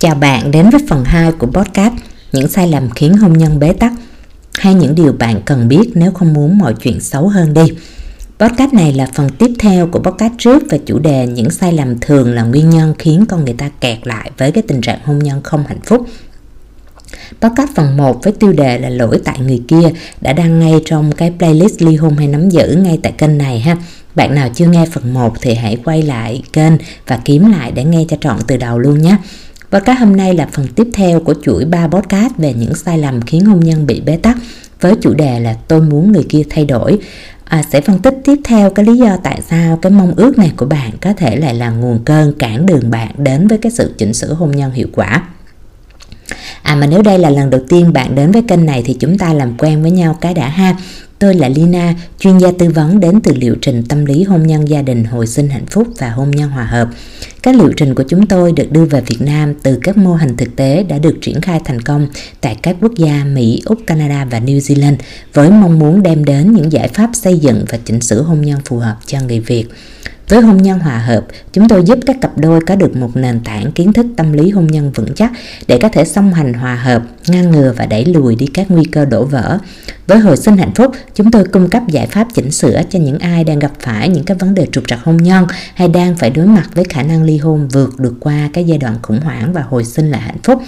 Chào bạn đến với phần 2 của podcast Những sai lầm khiến hôn nhân bế tắc hay những điều bạn cần biết nếu không muốn mọi chuyện xấu hơn đi. Podcast này là phần tiếp theo của podcast trước về chủ đề những sai lầm thường là nguyên nhân khiến con người ta kẹt lại với cái tình trạng hôn nhân không hạnh phúc. Podcast phần 1 với tiêu đề là lỗi tại người kia đã đăng ngay trong cái playlist ly hôn hay nắm giữ ngay tại kênh này ha. Bạn nào chưa nghe phần 1 thì hãy quay lại kênh và kiếm lại để nghe cho trọn từ đầu luôn nhé. Podcast hôm nay là phần tiếp theo của chuỗi 3 podcast về những sai lầm khiến hôn nhân bị bế tắc với chủ đề là tôi muốn người kia thay đổi. À, sẽ phân tích tiếp theo cái lý do tại sao cái mong ước này của bạn có thể lại là nguồn cơn cản đường bạn đến với cái sự chỉnh sửa hôn nhân hiệu quả. À mà nếu đây là lần đầu tiên bạn đến với kênh này thì chúng ta làm quen với nhau cái đã ha. Tôi là Lina, chuyên gia tư vấn đến từ liệu trình tâm lý hôn nhân gia đình hồi sinh hạnh phúc và hôn nhân hòa hợp. Các liệu trình của chúng tôi được đưa về Việt Nam từ các mô hình thực tế đã được triển khai thành công tại các quốc gia Mỹ, Úc, Canada và New Zealand với mong muốn đem đến những giải pháp xây dựng và chỉnh sửa hôn nhân phù hợp cho người Việt. Với hôn nhân hòa hợp, chúng tôi giúp các cặp đôi có được một nền tảng kiến thức tâm lý hôn nhân vững chắc để có thể song hành hòa hợp, ngăn ngừa và đẩy lùi đi các nguy cơ đổ vỡ. Với hồi sinh hạnh phúc, chúng tôi cung cấp giải pháp chỉnh sửa cho những ai đang gặp phải những cái vấn đề trục trặc hôn nhân hay đang phải đối mặt với khả năng ly hôn vượt được qua cái giai đoạn khủng hoảng và hồi sinh lại hạnh phúc.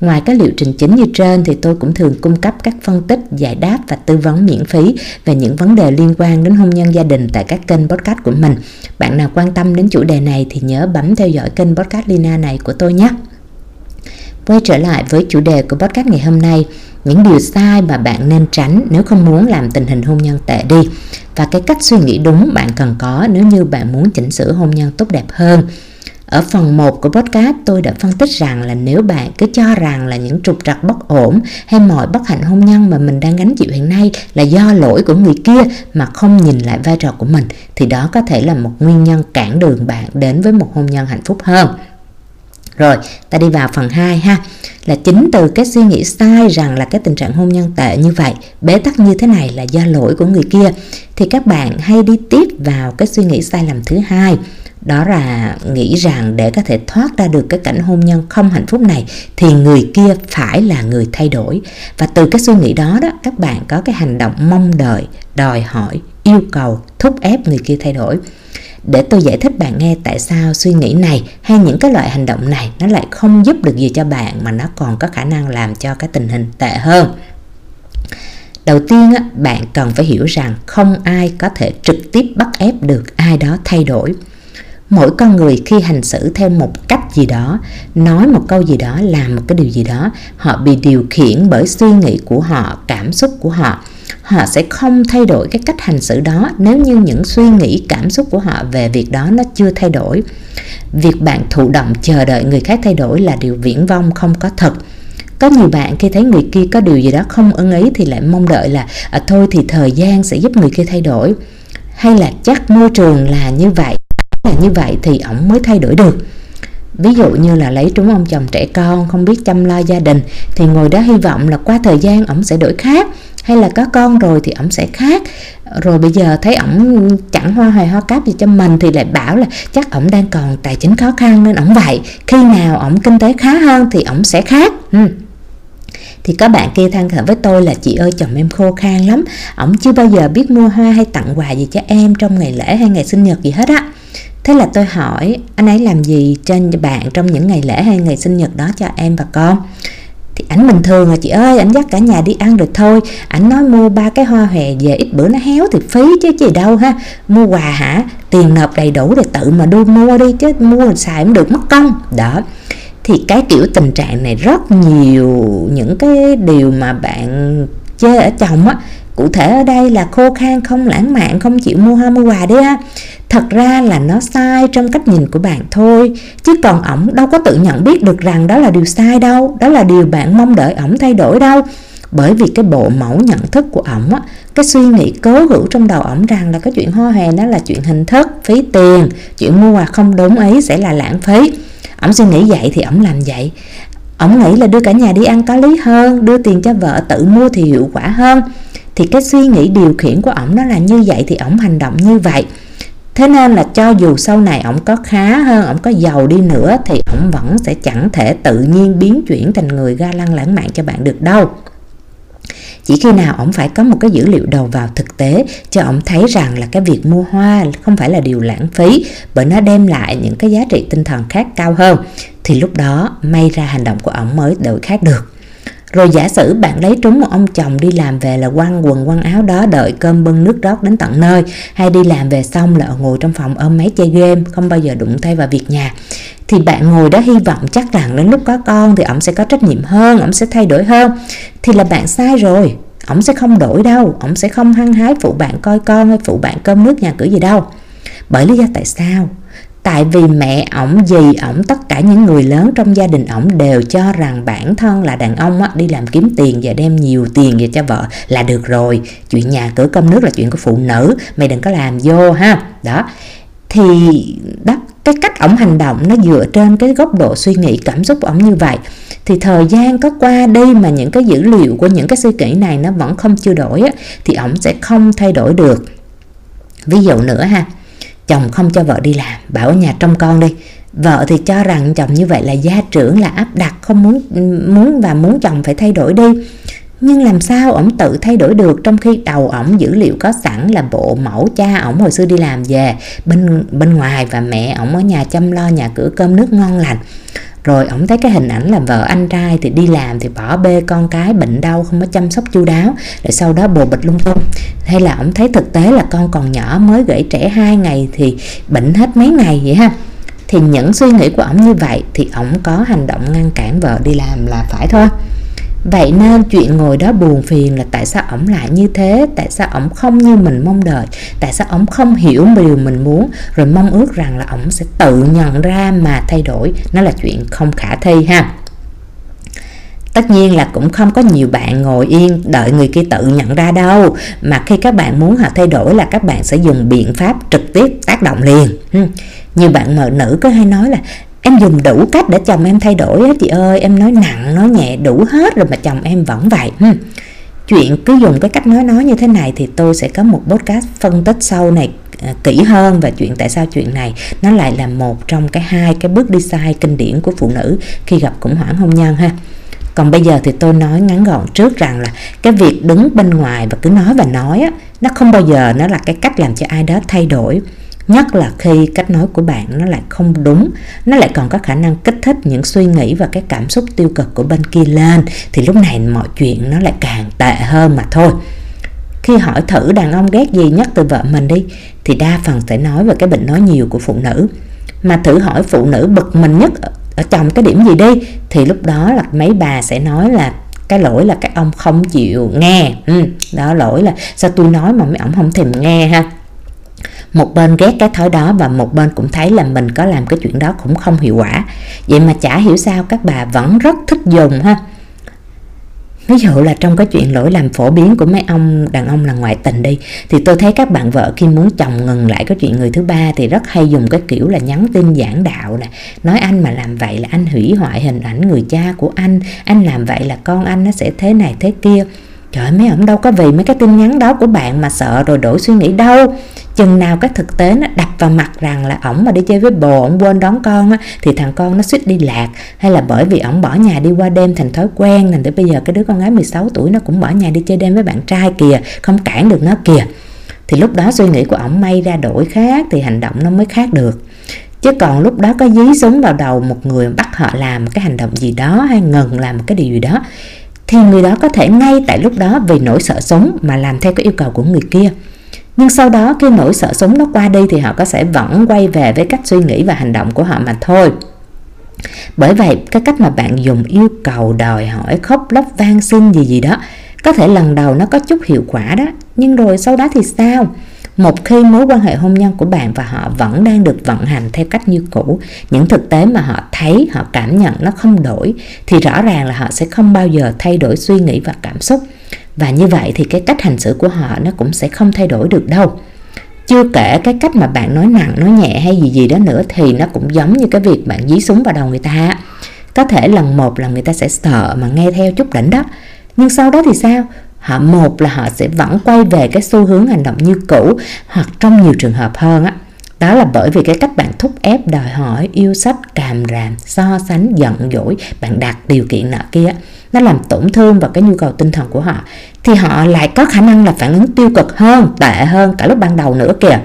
Ngoài các liệu trình chính như trên thì tôi cũng thường cung cấp các phân tích, giải đáp và tư vấn miễn phí về những vấn đề liên quan đến hôn nhân gia đình tại các kênh podcast của mình. Bạn nào quan tâm đến chủ đề này thì nhớ bấm theo dõi kênh podcast Lina này của tôi nhé. Quay trở lại với chủ đề của podcast ngày hôm nay, những điều sai mà bạn nên tránh nếu không muốn làm tình hình hôn nhân tệ đi và cái cách suy nghĩ đúng bạn cần có nếu như bạn muốn chỉnh sửa hôn nhân tốt đẹp hơn. Ở phần 1 của podcast tôi đã phân tích rằng là nếu bạn cứ cho rằng là những trục trặc bất ổn hay mọi bất hạnh hôn nhân mà mình đang gánh chịu hiện nay là do lỗi của người kia mà không nhìn lại vai trò của mình thì đó có thể là một nguyên nhân cản đường bạn đến với một hôn nhân hạnh phúc hơn. Rồi, ta đi vào phần 2 ha. Là chính từ cái suy nghĩ sai rằng là cái tình trạng hôn nhân tệ như vậy, bế tắc như thế này là do lỗi của người kia thì các bạn hay đi tiếp vào cái suy nghĩ sai lầm thứ hai đó là nghĩ rằng để có thể thoát ra được cái cảnh hôn nhân không hạnh phúc này thì người kia phải là người thay đổi. Và từ cái suy nghĩ đó đó, các bạn có cái hành động mong đợi, đòi hỏi, yêu cầu, thúc ép người kia thay đổi. Để tôi giải thích bạn nghe tại sao suy nghĩ này hay những cái loại hành động này nó lại không giúp được gì cho bạn mà nó còn có khả năng làm cho cái tình hình tệ hơn. Đầu tiên bạn cần phải hiểu rằng không ai có thể trực tiếp bắt ép được ai đó thay đổi mỗi con người khi hành xử theo một cách gì đó nói một câu gì đó làm một cái điều gì đó họ bị điều khiển bởi suy nghĩ của họ cảm xúc của họ. Họ sẽ không thay đổi cái cách hành xử đó nếu như những suy nghĩ cảm xúc của họ về việc đó nó chưa thay đổi. Việc bạn thụ động chờ đợi người khác thay đổi là điều viễn vông không có thật. Có nhiều bạn khi thấy người kia có điều gì đó không ưng ý thì lại mong đợi là à, thôi thì thời gian sẽ giúp người kia thay đổi. Hay là chắc môi trường là như vậy là như vậy thì ổng mới thay đổi được. Ví dụ như là lấy trúng ông chồng trẻ con, không biết chăm lo gia đình, thì ngồi đó hy vọng là qua thời gian ổng sẽ đổi khác. Hay là có con rồi thì ổng sẽ khác. Rồi bây giờ thấy ổng chẳng hoa hoài hoa cáp gì cho mình thì lại bảo là chắc ổng đang còn tài chính khó khăn nên ổng vậy. Khi nào ổng kinh tế khá hơn thì ổng sẽ khác. Ừ. Thì có bạn kia than thở với tôi là, chị ơi, chồng em khô khan lắm. Ổng chưa bao giờ biết mua hoa hay tặng quà gì cho em trong ngày lễ hay ngày sinh nhật gì hết á. Thế là tôi hỏi, anh ấy làm gì trên bạn trong những ngày lễ hay ngày sinh nhật đó cho em và con? Thì ảnh bình thường à chị ơi, ảnh dắt cả nhà đi ăn được thôi. Ảnh nói, mua ba cái hoa hòe về, ít bữa nó héo thì phí chứ gì đâu ha. Mua quà hả? Tiền nộp đầy đủ để tự mà đu mua đi chứ, mua xài cũng được mất công. Đó. Thì cái kiểu tình trạng này rất nhiều những cái điều mà bạn chê ở chồng á. Cụ thể ở đây là khô khan, không lãng mạn, không chịu mua hoa, mua quà đi ha thật ra là nó sai trong cách nhìn của bạn thôi, chứ còn ổng đâu có tự nhận biết được rằng đó là điều sai đâu, đó là điều bạn mong đợi ổng thay đổi đâu. Bởi vì cái bộ mẫu nhận thức của ổng á, cái suy nghĩ cố hữu trong đầu ổng rằng là cái chuyện hoa hòe đó là chuyện hình thức, phí tiền, chuyện mua quà không đúng ấy sẽ là lãng phí. Ổng suy nghĩ vậy thì ổng làm vậy. Ổng nghĩ là đưa cả nhà đi ăn có lý hơn, đưa tiền cho vợ tự mua thì hiệu quả hơn. Thì cái suy nghĩ điều khiển của ổng nó là như vậy thì ổng hành động như vậy thế nên là cho dù sau này ổng có khá hơn, ổng có giàu đi nữa, thì ổng vẫn sẽ chẳng thể tự nhiên biến chuyển thành người ga lăng lãng mạn cho bạn được đâu. Chỉ khi nào ổng phải có một cái dữ liệu đầu vào thực tế, cho ổng thấy rằng là cái việc mua hoa không phải là điều lãng phí, bởi nó đem lại những cái giá trị tinh thần khác cao hơn, thì lúc đó, may ra hành động của ổng mới đổi khác được rồi giả sử bạn lấy trúng một ông chồng đi làm về là quăng quần, quăng áo đó, đợi cơm bưng nước rót đến tận nơi, hay đi làm về xong là ngồi trong phòng ôm máy chơi game, không bao giờ đụng tay vào việc nhà, thì bạn ngồi đó hy vọng chắc rằng đến lúc có con thì ổng sẽ có trách nhiệm hơn, ổng sẽ thay đổi hơn. Thì là bạn sai rồi, ổng sẽ không đổi đâu, ổng sẽ không hăng hái phụ bạn coi con hay phụ bạn cơm nước nhà cửa gì đâu. Bởi lý do tại sao? Tại vì mẹ ổng dì ổng tất cả những người lớn trong gia đình ổng đều cho rằng bản thân là đàn ông á, đi làm kiếm tiền và đem nhiều tiền về cho vợ là được rồi. Chuyện nhà cửa cơm nước là chuyện của phụ nữ mày đừng có làm vô ha. Đó. Thì đó cái cách ổng hành động nó dựa trên cái góc độ suy nghĩ cảm xúc ổng như vậy. Thì thời gian có qua đi mà những cái dữ liệu của những cái suy nghĩ này nó vẫn không chưa đổi á, thì ổng sẽ không thay đổi được. Ví dụ nữa ha chồng không cho vợ đi làm. Bảo ở nhà trông con đi. Vợ thì cho rằng chồng như vậy là gia trưởng, là áp đặt, không muốn muốn và muốn chồng phải thay đổi đi. Nhưng làm sao ổng tự thay đổi được trong khi đầu ổng dữ liệu có sẵn là bộ mẫu cha ổng hồi xưa đi làm về. Bên bên ngoài và mẹ ổng ở nhà chăm lo nhà cửa cơm nước ngon lành rồi ổng thấy cái hình ảnh là vợ anh trai thì đi làm thì bỏ bê con cái bệnh đau, không có chăm sóc chu đáo, rồi sau đó bồ bịch lung tung. Hay là ổng thấy thực tế là con còn nhỏ mới gãy trẻ hai ngày thì bệnh hết mấy ngày vậy ha? Thì những suy nghĩ của ổng như vậy thì ổng có hành động ngăn cản vợ đi làm là phải thôi. Vậy nên chuyện ngồi đó buồn phiền là tại sao ổng lại như thế, tại sao ổng không như mình mong đợi, tại sao ổng không hiểu điều mình muốn, rồi mong ước rằng là ổng sẽ tự nhận ra mà thay đổi, nó là chuyện không khả thi ha. Tất nhiên là cũng không có nhiều bạn ngồi yên đợi người kia tự nhận ra đâu. Mà khi các bạn muốn họ thay đổi là các bạn sẽ dùng biện pháp trực tiếp tác động liền. Nhiều bạn mợ nữ có hay nói là em dùng đủ cách để chồng em thay đổi á chị ơi. Em nói nặng nói nhẹ đủ hết rồi mà chồng em vẫn vậy. Hmm. chuyện cứ dùng cái cách nói nói như thế này thì tôi sẽ có một podcast phân tích sau này à, kỹ hơn và chuyện tại sao chuyện này nó lại là một trong cái hai cái bước đi sai kinh điển của phụ nữ khi gặp khủng hoảng hôn nhân ha. Còn bây giờ thì tôi nói ngắn gọn trước rằng là cái việc đứng bên ngoài và cứ nói và nói á, nó không bao giờ nó là cái cách làm cho ai đó thay đổi nhất là khi cách nói của bạn nó lại không đúng nó lại còn có khả năng kích thích những suy nghĩ và cái cảm xúc tiêu cực của bên kia lên thì lúc này mọi chuyện nó lại càng tệ hơn mà thôi. Khi hỏi thử đàn ông ghét gì nhất từ vợ mình đi thì đa phần sẽ nói về cái bệnh nói nhiều của phụ nữ. Mà thử hỏi phụ nữ bực mình nhất ở chồng cái điểm gì đi thì lúc đó là mấy bà sẽ nói là cái lỗi là các ông không chịu nghe. Ừ, đó lỗi là sao tôi nói mà mấy ông không thèm nghe ha? Một bên ghét cái thói đó và một bên cũng thấy là mình có làm cái chuyện đó cũng không hiệu quả. Vậy mà chả hiểu sao các bà vẫn rất thích dùng ha. Ví dụ là trong cái chuyện lỗi làm phổ biến của mấy ông, đàn ông là ngoại tình đi, thì tôi thấy các bạn vợ khi muốn chồng ngừng lại cái chuyện người thứ ba thì rất hay dùng cái kiểu là nhắn tin giảng đạo nè. Nói anh mà làm vậy là anh hủy hoại hình ảnh người cha của anh anh làm vậy là con anh nó sẽ thế này thế kia. Trời mấy ông đâu có vì mấy cái tin nhắn đó của bạn mà sợ rồi đổi suy nghĩ đâu. Chừng nào cái thực tế nó đập vào mặt rằng là ổng mà đi chơi với bồ, ổng quên đón con á, thì thằng con nó suýt đi lạc. Hay là bởi vì ổng bỏ nhà đi qua đêm thành thói quen Thành tới bây giờ cái đứa con gái 16 tuổi nó cũng bỏ nhà đi chơi đêm với bạn trai kìa Không cản được nó kìa. Thì lúc đó suy nghĩ của ổng may ra đổi khác thì hành động nó mới khác được. Chứ còn lúc đó có dí súng vào đầu một người bắt họ làm một cái hành động gì đó hay ngừng làm một cái điều gì đó thì người đó có thể ngay tại lúc đó vì nỗi sợ sống mà làm theo cái yêu cầu của người kia nhưng sau đó khi nỗi sợ sống nó qua đi thì họ có sẽ vẫn quay về với cách suy nghĩ và hành động của họ mà thôi. Bởi vậy, cái cách mà bạn dùng yêu cầu, đòi hỏi, khóc, lóc, van xin gì gì đó, có thể lần đầu nó có chút hiệu quả đó. Nhưng rồi sau đó thì sao? Một khi mối quan hệ hôn nhân của bạn và họ vẫn đang được vận hành theo cách như cũ, những thực tế mà họ thấy, họ cảm nhận nó không đổi, thì rõ ràng là họ sẽ không bao giờ thay đổi suy nghĩ và cảm xúc và như vậy thì cái cách hành xử của họ nó cũng sẽ không thay đổi được đâu. Chưa kể cái cách mà bạn nói nặng, nói nhẹ hay gì gì đó nữa thì nó cũng giống như cái việc bạn dí súng vào đầu người ta có thể lần một là người ta sẽ sợ mà nghe theo chút đỉnh đó. Nhưng sau đó thì sao? Họ một là họ sẽ vẫn quay về cái xu hướng hành động như cũ hoặc trong nhiều trường hợp hơn á. Đó là bởi vì cái cách bạn thúc ép, đòi hỏi, yêu sách, càm ràm, so sánh, giận dỗi, bạn đặt điều kiện nọ kia nó làm tổn thương vào cái nhu cầu tinh thần của họ. Thì họ lại có khả năng là phản ứng tiêu cực hơn, tệ hơn cả lúc ban đầu nữa kìa.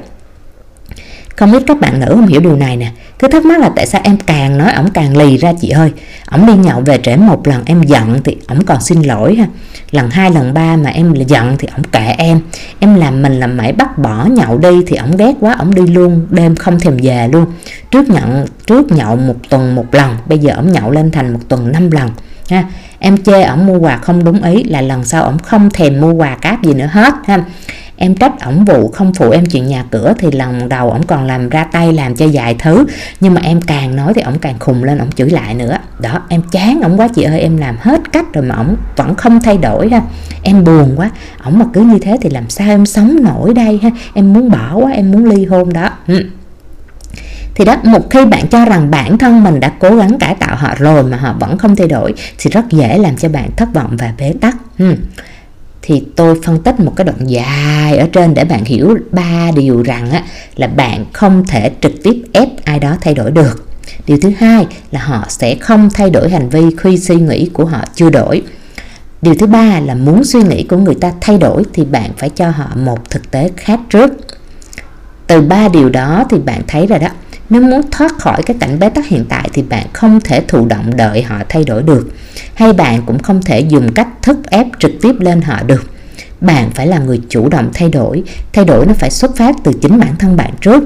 Không biết các bạn nữ không hiểu điều này nè. Cứ thắc mắc là tại sao em càng nói ổng càng lì ra chị ơi. Ổng đi nhậu về trễ một lần em giận thì ổng còn xin lỗi ha. Lần hai, lần ba mà em giận thì ổng kệ em. Em làm mình làm mãi bắt bỏ nhậu đi thì ổng ghét quá, ổng đi luôn, đêm không thèm về luôn. Trước nhận, trước nhậu một tuần một lần, bây giờ ổng nhậu lên thành một tuần năm lần, ha em chê ổng mua quà không đúng ý là lần sau ổng không thèm mua quà cáp gì nữa hết, ha. Em trách ổng vụ không phụ em chuyện nhà cửa thì lần đầu ổng còn làm ra tay làm cho dài thứ, nhưng mà em càng nói thì ổng càng khùng lên, ổng chửi lại nữa. Đó, em chán ổng quá chị ơi, em làm hết cách rồi mà ổng vẫn không thay đổi, ha. Em buồn quá, ổng mà cứ như thế thì làm sao em sống nổi đây, ha. Em muốn bỏ quá, em muốn ly hôn đó. Ừ thì đó một khi bạn cho rằng bản thân mình đã cố gắng cải tạo họ rồi mà họ vẫn không thay đổi thì rất dễ làm cho bạn thất vọng và bế tắc. Ừ. Thì tôi phân tích một cái đoạn dài ở trên để bạn hiểu ba điều rằng á, là bạn không thể trực tiếp ép ai đó thay đổi được. Điều thứ hai là họ sẽ không thay đổi hành vi khi suy nghĩ của họ chưa đổi. Điều thứ ba là muốn suy nghĩ của người ta thay đổi thì bạn phải cho họ một thực tế khác trước. Từ ba điều đó thì bạn thấy rồi đó nếu muốn thoát khỏi cái cảnh bế tắc hiện tại thì bạn không thể thụ động đợi họ thay đổi được. Hay bạn cũng không thể dùng cách thúc ép trực tiếp lên họ được. Bạn phải là người chủ động thay đổi. Thay đổi nó phải xuất phát từ chính bản thân bạn trước.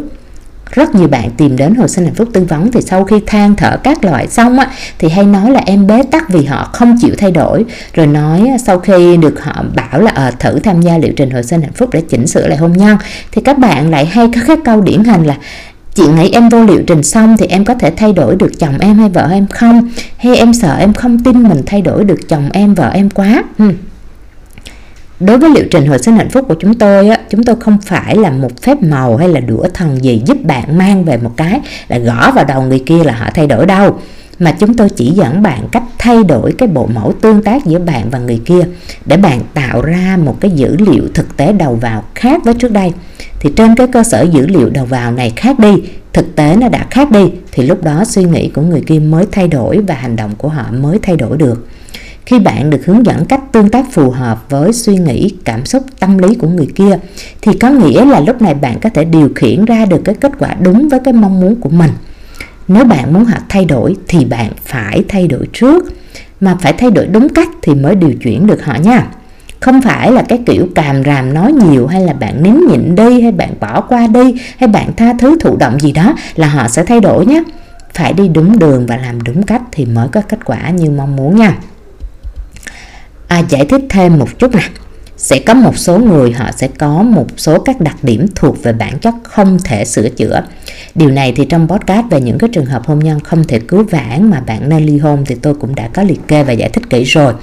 Rất nhiều bạn tìm đến hồ sinh hạnh phúc tư vấn thì sau khi than thở các loại xong á, thì hay nói là em bế tắc vì họ không chịu thay đổi. Rồi nói sau khi được họ bảo là à, thử tham gia liệu trình hồ sinh hạnh phúc để chỉnh sửa lại hôn nhân thì các bạn lại hay có cái câu điển hình là chị nghĩ em vô liệu trình xong thì em có thể thay đổi được chồng em hay vợ em không? Hay em sợ em không tin mình thay đổi được chồng em vợ em quá? Hmm. Đối với liệu trình hồi sinh hạnh phúc của chúng tôi á, chúng tôi không phải là một phép màu hay là đũa thần gì giúp bạn mang về một cái là gõ vào đầu người kia là họ thay đổi đâu mà chúng tôi chỉ dẫn bạn cách thay đổi cái bộ mẫu tương tác giữa bạn và người kia để bạn tạo ra một cái dữ liệu thực tế đầu vào khác với trước đây. Thì trên cái cơ sở dữ liệu đầu vào này khác đi, thực tế nó đã khác đi, thì lúc đó suy nghĩ của người kia mới thay đổi và hành động của họ mới thay đổi được. Khi bạn được hướng dẫn cách tương tác phù hợp với suy nghĩ, cảm xúc, tâm lý của người kia, thì có nghĩa là lúc này bạn có thể điều khiển ra được cái kết quả đúng với cái mong muốn của mình nếu bạn muốn họ thay đổi thì bạn phải thay đổi trước. Mà phải thay đổi đúng cách thì mới điều chuyển được họ nha. Không phải là cái kiểu càm ràm nói nhiều hay là bạn nín nhịn đi hay bạn bỏ qua đi hay bạn tha thứ thụ động gì đó là họ sẽ thay đổi nhé. Phải đi đúng đường và làm đúng cách thì mới có kết quả như mong muốn nha. À, giải thích thêm một chút nè sẽ có một số người họ sẽ có một số các đặc điểm thuộc về bản chất không thể sửa chữa. Điều này thì trong podcast về những cái trường hợp hôn nhân không thể cứu vãn mà bạn nên ly hôn thì tôi cũng đã có liệt kê và giải thích kỹ rồi.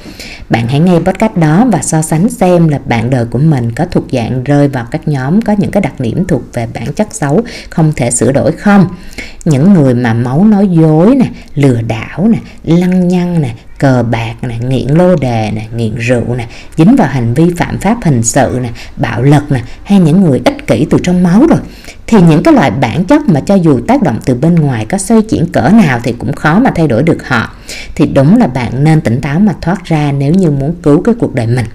Bạn hãy nghe podcast đó và so sánh xem là bạn đời của mình có thuộc dạng rơi vào các nhóm có những cái đặc điểm thuộc về bản chất xấu, không thể sửa đổi không? Những người mà máu nói dối nè, lừa đảo nè, lăng nhăng nè cờ bạc này nghiện lô đề này nghiện rượu này dính vào hành vi phạm pháp hình sự này bạo lực này hay những người ích kỷ từ trong máu rồi. Thì những cái loại bản chất mà cho dù tác động từ bên ngoài có xoay chuyển cỡ nào thì cũng khó mà thay đổi được họ. Thì đúng là bạn nên tỉnh táo mà thoát ra nếu như muốn cứu cái cuộc đời mình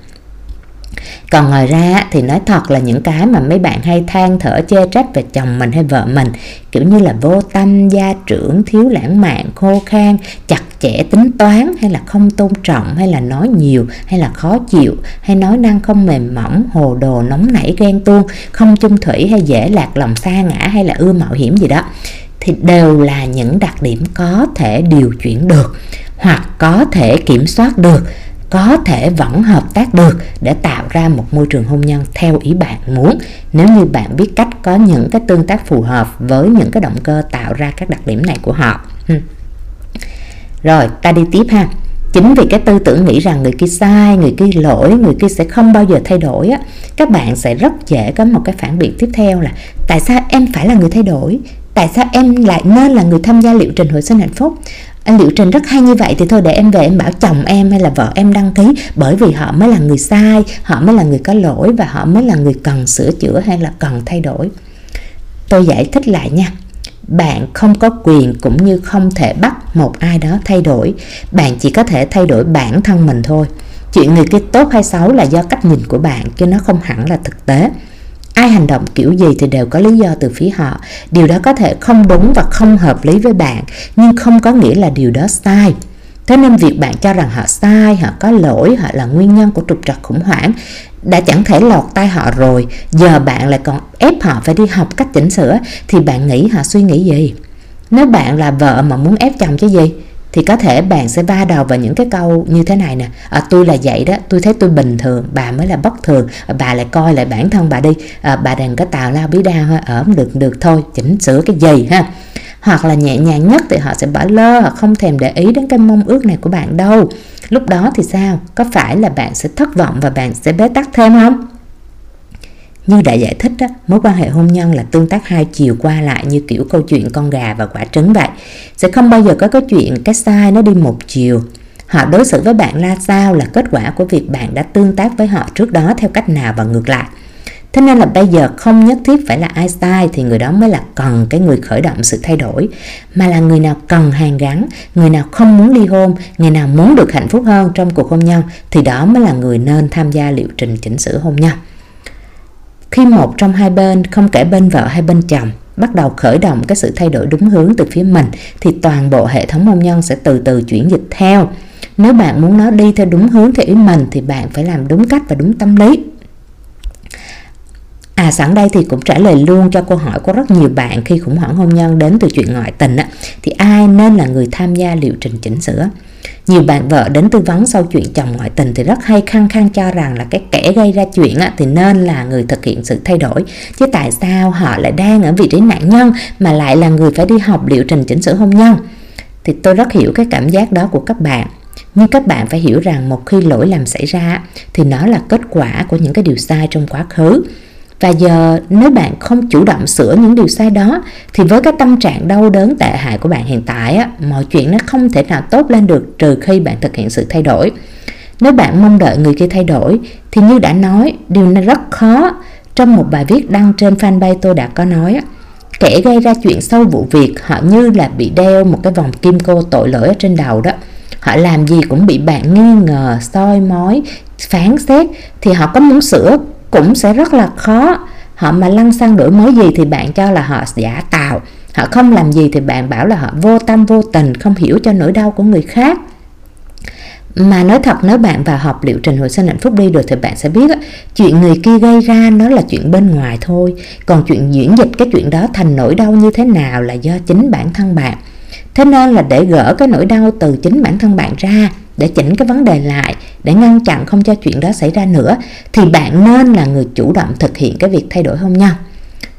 còn ngoài ra thì nói thật là những cái mà mấy bạn hay than thở, chê trách về chồng mình hay vợ mình, kiểu như là vô tâm, gia trưởng, thiếu lãng mạn, khô khan, chặt chẽ, tính toán, hay là không tôn trọng, hay là nói nhiều, hay là khó chịu, hay nói năng không mềm mỏng, hồ đồ nóng nảy, ghen tuông, không chung thủy, hay dễ lạc lòng xa ngã, hay là ưa mạo hiểm gì đó, thì đều là những đặc điểm có thể điều chuyển được, hoặc có thể kiểm soát được có thể vẫn hợp tác được để tạo ra một môi trường hôn nhân theo ý bạn muốn. Nếu như bạn biết cách có những cái tương tác phù hợp với những cái động cơ tạo ra các đặc điểm này của họ. Rồi, ta đi tiếp ha. Chính vì cái tư tưởng nghĩ rằng người kia sai, người kia lỗi, người kia sẽ không bao giờ thay đổi á, các bạn sẽ rất dễ có một cái phản biện tiếp theo là, tại sao em phải là người thay đổi? Tại sao em lại nên là người tham gia liệu trình hồi sinh hạnh phúc? Anh liệu trình rất hay như vậy thì thôi để em về em bảo chồng em hay là vợ em đăng ký. Bởi vì họ mới là người sai, họ mới là người có lỗi và họ mới là người cần sửa chữa hay là cần thay đổi. Tôi giải thích lại nha. Bạn không có quyền cũng như không thể bắt một ai đó thay đổi. Bạn chỉ có thể thay đổi bản thân mình thôi. Chuyện người kia tốt hay xấu là do cách nhìn của bạn chứ nó không hẳn là thực tế ai hành động kiểu gì thì đều có lý do từ phía họ. Điều đó có thể không đúng và không hợp lý với bạn, nhưng không có nghĩa là điều đó sai. Thế nên việc bạn cho rằng họ sai, họ có lỗi, họ là nguyên nhân của trục trặc khủng hoảng, đã chẳng thể lọt tay họ rồi. Giờ bạn lại còn ép họ phải đi học cách chỉnh sửa, thì bạn nghĩ họ suy nghĩ gì? Nếu bạn là vợ mà muốn ép chồng chứ gì? Thì có thể bạn sẽ va đầu vào những cái câu như thế này nè. À, tôi là vậy đó. Tôi thấy tôi bình thường. Bà mới là bất thường. À, bà lại coi lại bản thân bà đi. À, bà đừng có tào lao bí đao ở được được thôi. Chỉnh sửa cái gì ha. Hoặc là nhẹ nhàng nhất thì họ sẽ bỏ lơ. Họ không thèm để ý đến cái mong ước này của bạn đâu. Lúc đó thì sao? Có phải là bạn sẽ thất vọng và bạn sẽ bế tắc thêm không? Như đã giải thích đó, mối quan hệ hôn nhân là tương tác hai chiều qua lại như kiểu câu chuyện con gà và quả trứng vậy. Sẽ không bao giờ có cái chuyện cái sai nó đi một chiều. Họ đối xử với bạn ra sao là kết quả của việc bạn đã tương tác với họ trước đó theo cách nào và ngược lại. Thế nên là bây giờ không nhất thiết phải là ai sai thì người đó mới là cần cái người khởi động sự thay đổi mà là người nào cần hàn gắn, người nào không muốn ly hôn, người nào muốn được hạnh phúc hơn trong cuộc hôn nhân thì đó mới là người nên tham gia liệu trình chỉnh sửa hôn nhân. Khi một trong hai bên, không kể bên vợ hay bên chồng, bắt đầu khởi động cái sự thay đổi đúng hướng từ phía mình thì toàn bộ hệ thống hôn nhân sẽ từ từ chuyển dịch theo. Nếu bạn muốn nó đi theo đúng hướng theo ý mình thì bạn phải làm đúng cách và đúng tâm lý. À sẵn đây thì cũng trả lời luôn cho câu hỏi của rất nhiều bạn khi khủng hoảng hôn nhân đến từ chuyện ngoại tình á, thì ai nên là người tham gia liệu trình chỉnh sửa? Nhiều bạn vợ đến tư vấn sau chuyện chồng ngoại tình thì rất hay khăng khăng cho rằng là cái kẻ gây ra chuyện á, thì nên là người thực hiện sự thay đổi. Chứ tại sao họ lại đang ở vị trí nạn nhân mà lại là người phải đi học liệu trình chỉnh sửa hôn nhân? Thì tôi rất hiểu cái cảm giác đó của các bạn. Nhưng các bạn phải hiểu rằng một khi lỗi làm xảy ra thì nó là kết quả của những cái điều sai trong quá khứ và giờ nếu bạn không chủ động sửa những điều sai đó thì với cái tâm trạng đau đớn tệ hại của bạn hiện tại á, mọi chuyện nó không thể nào tốt lên được trừ khi bạn thực hiện sự thay đổi. Nếu bạn mong đợi người kia thay đổi thì như đã nói, điều này rất khó. Trong một bài viết đăng trên fanpage tôi đã có nói á, kẻ gây ra chuyện sâu vụ việc họ như là bị đeo một cái vòng kim cô tội lỗi ở trên đầu đó họ làm gì cũng bị bạn nghi ngờ soi mói phán xét thì họ có muốn sửa cũng sẽ rất là khó. Họ mà lăn xăng đổi mới gì thì bạn cho là họ giả tạo. Họ không làm gì thì bạn bảo là họ vô tâm, vô tình, không hiểu cho nỗi đau của người khác. Mà nói thật, nếu bạn vào học liệu trình hồi sinh hạnh phúc đi được thì bạn sẽ biết chuyện người kia gây ra nó là chuyện bên ngoài thôi. Còn chuyện diễn dịch cái chuyện đó thành nỗi đau như thế nào là do chính bản thân bạn. Thế nên là để gỡ cái nỗi đau từ chính bản thân bạn ra để chỉnh cái vấn đề lại để ngăn chặn không cho chuyện đó xảy ra nữa thì bạn nên là người chủ động thực hiện cái việc thay đổi hôn nhân.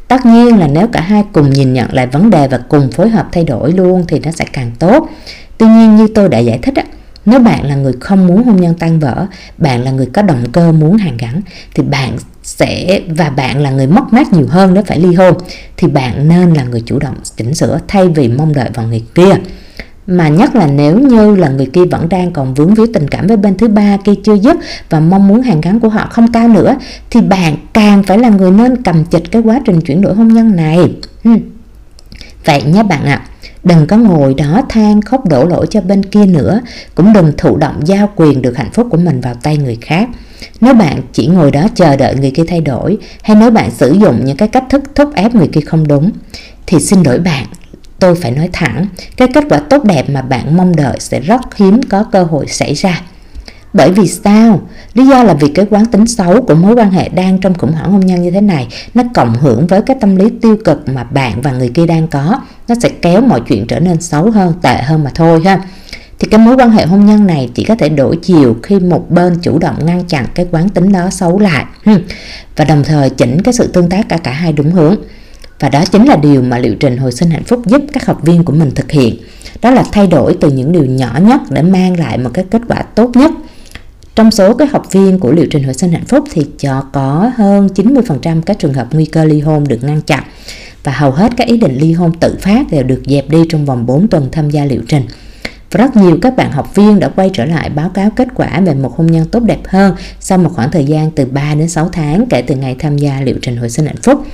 Tất nhiên là nếu cả hai cùng nhìn nhận lại vấn đề và cùng phối hợp thay đổi luôn thì nó sẽ càng tốt. Tuy nhiên như tôi đã giải thích á, nếu bạn là người không muốn hôn nhân tan vỡ bạn là người có động cơ muốn hàn gắn thì bạn sẽ và bạn là người mất mát nhiều hơn nếu phải ly hôn thì bạn nên là người chủ động chỉnh sửa thay vì mong đợi vào người kia mà nhất là nếu như là người kia vẫn đang còn vướng víu tình cảm với bên thứ ba kia chưa dứt và mong muốn hàng gắn của họ không cao nữa thì bạn càng phải là người nên cầm chịch cái quá trình chuyển đổi hôn nhân này ừ. vậy nhé bạn ạ à, đừng có ngồi đó than khóc đổ lỗi cho bên kia nữa cũng đừng thụ động giao quyền được hạnh phúc của mình vào tay người khác nếu bạn chỉ ngồi đó chờ đợi người kia thay đổi hay nếu bạn sử dụng những cái cách thức thúc ép người kia không đúng thì xin lỗi bạn tôi phải nói thẳng cái kết quả tốt đẹp mà bạn mong đợi sẽ rất hiếm có cơ hội xảy ra. Bởi vì sao? Lý do là vì cái quán tính xấu của mối quan hệ đang trong khủng hoảng hôn nhân như thế này nó cộng hưởng với cái tâm lý tiêu cực mà bạn và người kia đang có. Nó sẽ kéo mọi chuyện trở nên xấu hơn, tệ hơn mà thôi ha. Thì cái mối quan hệ hôn nhân này chỉ có thể đổi chiều khi một bên chủ động ngăn chặn cái quán tính đó xấu lại và đồng thời chỉnh cái sự tương tác cả cả hai đúng hướng và đó chính là điều mà liệu trình hồi sinh hạnh phúc giúp các học viên của mình thực hiện. Đó là thay đổi từ những điều nhỏ nhất để mang lại một cái kết quả tốt nhất. Trong số các học viên của liệu trình hồi sinh hạnh phúc thì cho có hơn 90% các trường hợp nguy cơ ly hôn được ngăn chặn và hầu hết các ý định ly hôn tự phát đều được dẹp đi trong vòng 4 tuần tham gia liệu trình. Và rất nhiều các bạn học viên đã quay trở lại báo cáo kết quả về một hôn nhân tốt đẹp hơn sau một khoảng thời gian từ 3 đến 6 tháng kể từ ngày tham gia liệu trình hồi sinh hạnh phúc.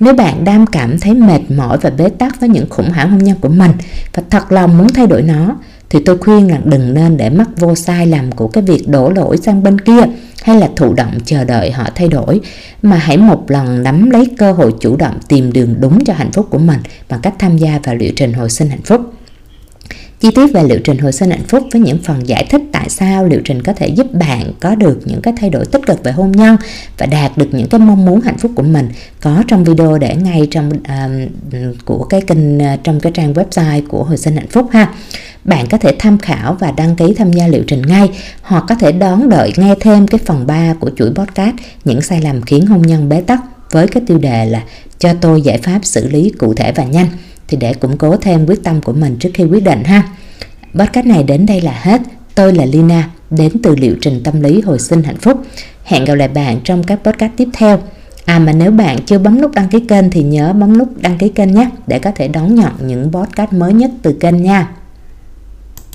Nếu bạn đang cảm thấy mệt mỏi và bế tắc với những khủng hoảng hôn nhân của mình và thật lòng muốn thay đổi nó, thì tôi khuyên là đừng nên để mắc vô sai lầm của cái việc đổ lỗi sang bên kia hay là thụ động chờ đợi họ thay đổi mà hãy một lần nắm lấy cơ hội chủ động tìm đường đúng cho hạnh phúc của mình bằng cách tham gia vào liệu trình hồi sinh hạnh phúc chi tiết về liệu trình hồi sinh hạnh phúc với những phần giải thích tại sao liệu trình có thể giúp bạn có được những cái thay đổi tích cực về hôn nhân và đạt được những cái mong muốn hạnh phúc của mình có trong video để ngay trong uh, của cái kênh uh, trong cái trang website của hồi sinh hạnh phúc ha. Bạn có thể tham khảo và đăng ký tham gia liệu trình ngay hoặc có thể đón đợi nghe thêm cái phần 3 của chuỗi podcast những sai lầm khiến hôn nhân bế tắc với cái tiêu đề là cho tôi giải pháp xử lý cụ thể và nhanh thì để củng cố thêm quyết tâm của mình trước khi quyết định ha. Podcast này đến đây là hết. Tôi là Lina, đến từ liệu trình tâm lý hồi sinh hạnh phúc. Hẹn gặp lại bạn trong các podcast tiếp theo. À mà nếu bạn chưa bấm nút đăng ký kênh thì nhớ bấm nút đăng ký kênh nhé để có thể đón nhận những podcast mới nhất từ kênh nha.